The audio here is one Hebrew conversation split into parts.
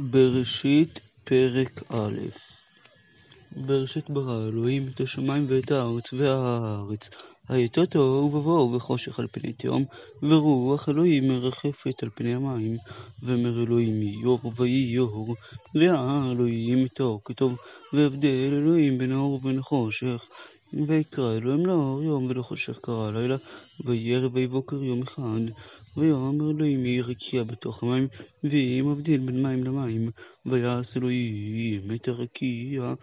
בראשית פרק א' בראשית ברא אלוהים את השמיים ואת הארץ והארץ. הייתה תוהו ובוהו וחושך על פני תהום ורוח אלוהים מרחפת על פני המים. ואומר אלוהים ויהי אור והיה אלוהים את האור כטוב והבדל אלוהים בין האור ובין החושך. ויקרא אלוהים לאור יום ולחושך קרא לילה ויהי ערב ויהי בוקר יום אחד. ויאמר אלוהים יהי רקיע בתוך המים ויהי מבדיל בין מים למים. ויעש אלוהים את הרקיע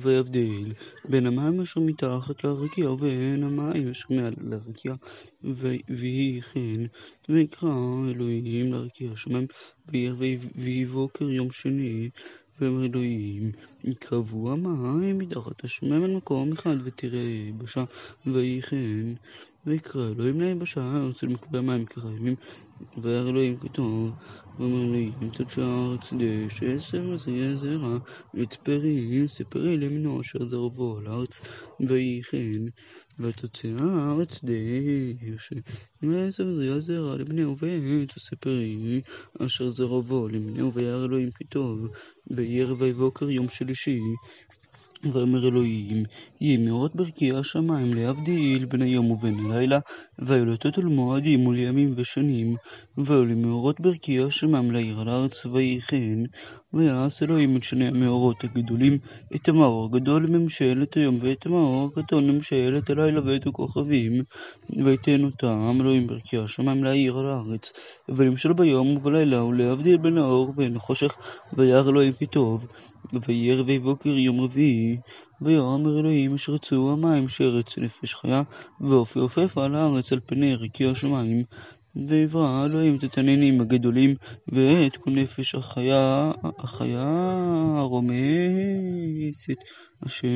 ויבדיל בין המים אשר מתחת לרקיע ובין המים אשר מעל לרקיע ויהי כן ויקרא אלוהים לרקיע שמיים ויהי בוקר יום שני ואומר אלוהים יקרבו המים מתחת השמיים על מקום אחד ותראה יבשה ויהי כן ויקרא אלוהים ליבשה אצל מקווה המים כרעמים וירא אלוהים כטוב ואומר אלוהים תדשא הארץ עשב וזרעי זרע את פרי ספרי למינו אשר זרבו על הארץ ויהי ותוצא הארץ דשא ועשב וזרעי זרע לבניהו ואת הספרי אשר זרבו למינו וירא אלוהים כטוב ויהי ערב ויהי בוקר יום שלישי ואומר אלוהים, יהי מאורות ברכי השמיים להבדיל בין היום ובין הלילה, והיו לתת על מועדים ולימים ושנים, והיו למאורות ברכי השמיים לעיר על הארץ, ויהי כן, ויעש אלוהים את שני המאורות הגדולים, את המאור הגדול לממשלת היום, ואת המאור הקטון לממשלת הלילה, ואת הכוכבים, ויתן אותם אלוהים ברכי השמיים לעיר על הארץ, ולמשל ביום ובלילה, ולהבדיל בין האור ובין החושך, וירא אלוהים כי טוב. ערב בוקר יום רביעי, ויאמר אלוהים אשר רצו המים שארץ נפש חיה, ועוף יעופף על הארץ על פני רקיע השמיים. ויברא אלוהים את התנינים הגדולים, ואת כל נפש החיה, החיה הרומסת, אשר,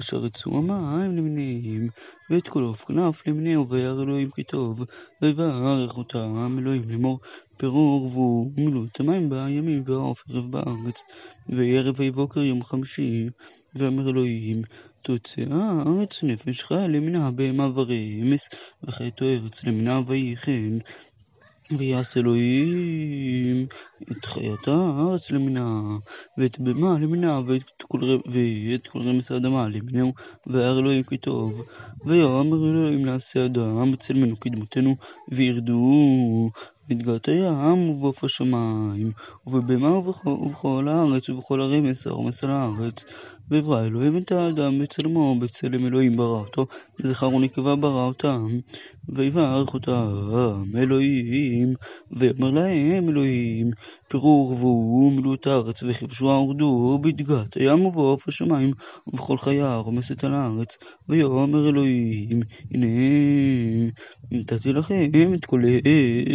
אשר רצו המים למיניהם, ואת כל עוף כנף למיניהו, וירא אלוהים כי טוב, ויברך אותם אלוהים לאמור, פרו ורבו ומילאו את המים בימים והעוף ערב בארץ. ויהי ערב ויהי בוקר יום חמישי, ואומר אלוהים, תוצא הארץ נפש חיה למינה בהמה ורמס, וחייתו ארץ למינה ויהי כן. ויעש אלוהים את חיית הארץ למינה, ואת בהמה למינה, ואת כל, רמס האדמה למינהו, וירא אלוהים כי טוב. ויאמר אלוהים נעשה אדם בצלמנו כדמותנו, וירדו בדגת הים ובעוף השמיים, ובבהמה ובכל הארץ ובכל הרמס הרמס על הארץ. ויברא אלוהים את האדם בצלמו, בצלם אלוהים ברא אותו, זכר ונקבה ברא אותם. ויברך אותם אלוהים, ויאמר להם אלוהים, פרו ורבו ומילאו את הארץ, וכבשו ורדו בדגת הים ובעוף השמיים, ובכל חיה הרומסת על הארץ. ויאמר אלוהים, הנה נתתי לכם את כל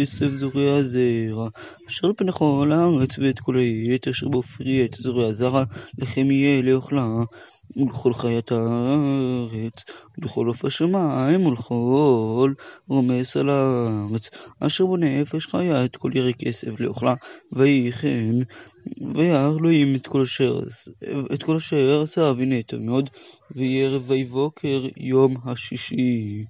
עשב זורע הזרע, אשר על פני כל הארץ, ואת כל העט אשר בו פרי עץ זורע זרע, לכם יהיה לאוכלה. ולכל חיית הארץ, ולכל עוף השמיים, ולכל רומס על הארץ, אשר בנפש חיה את כל ירק כסף לאוכלה, ויהי כן, וירא אלוהים את כל אשר, את עשה, והנה מאוד, ויהי ערב ויהי בוקר יום השישי.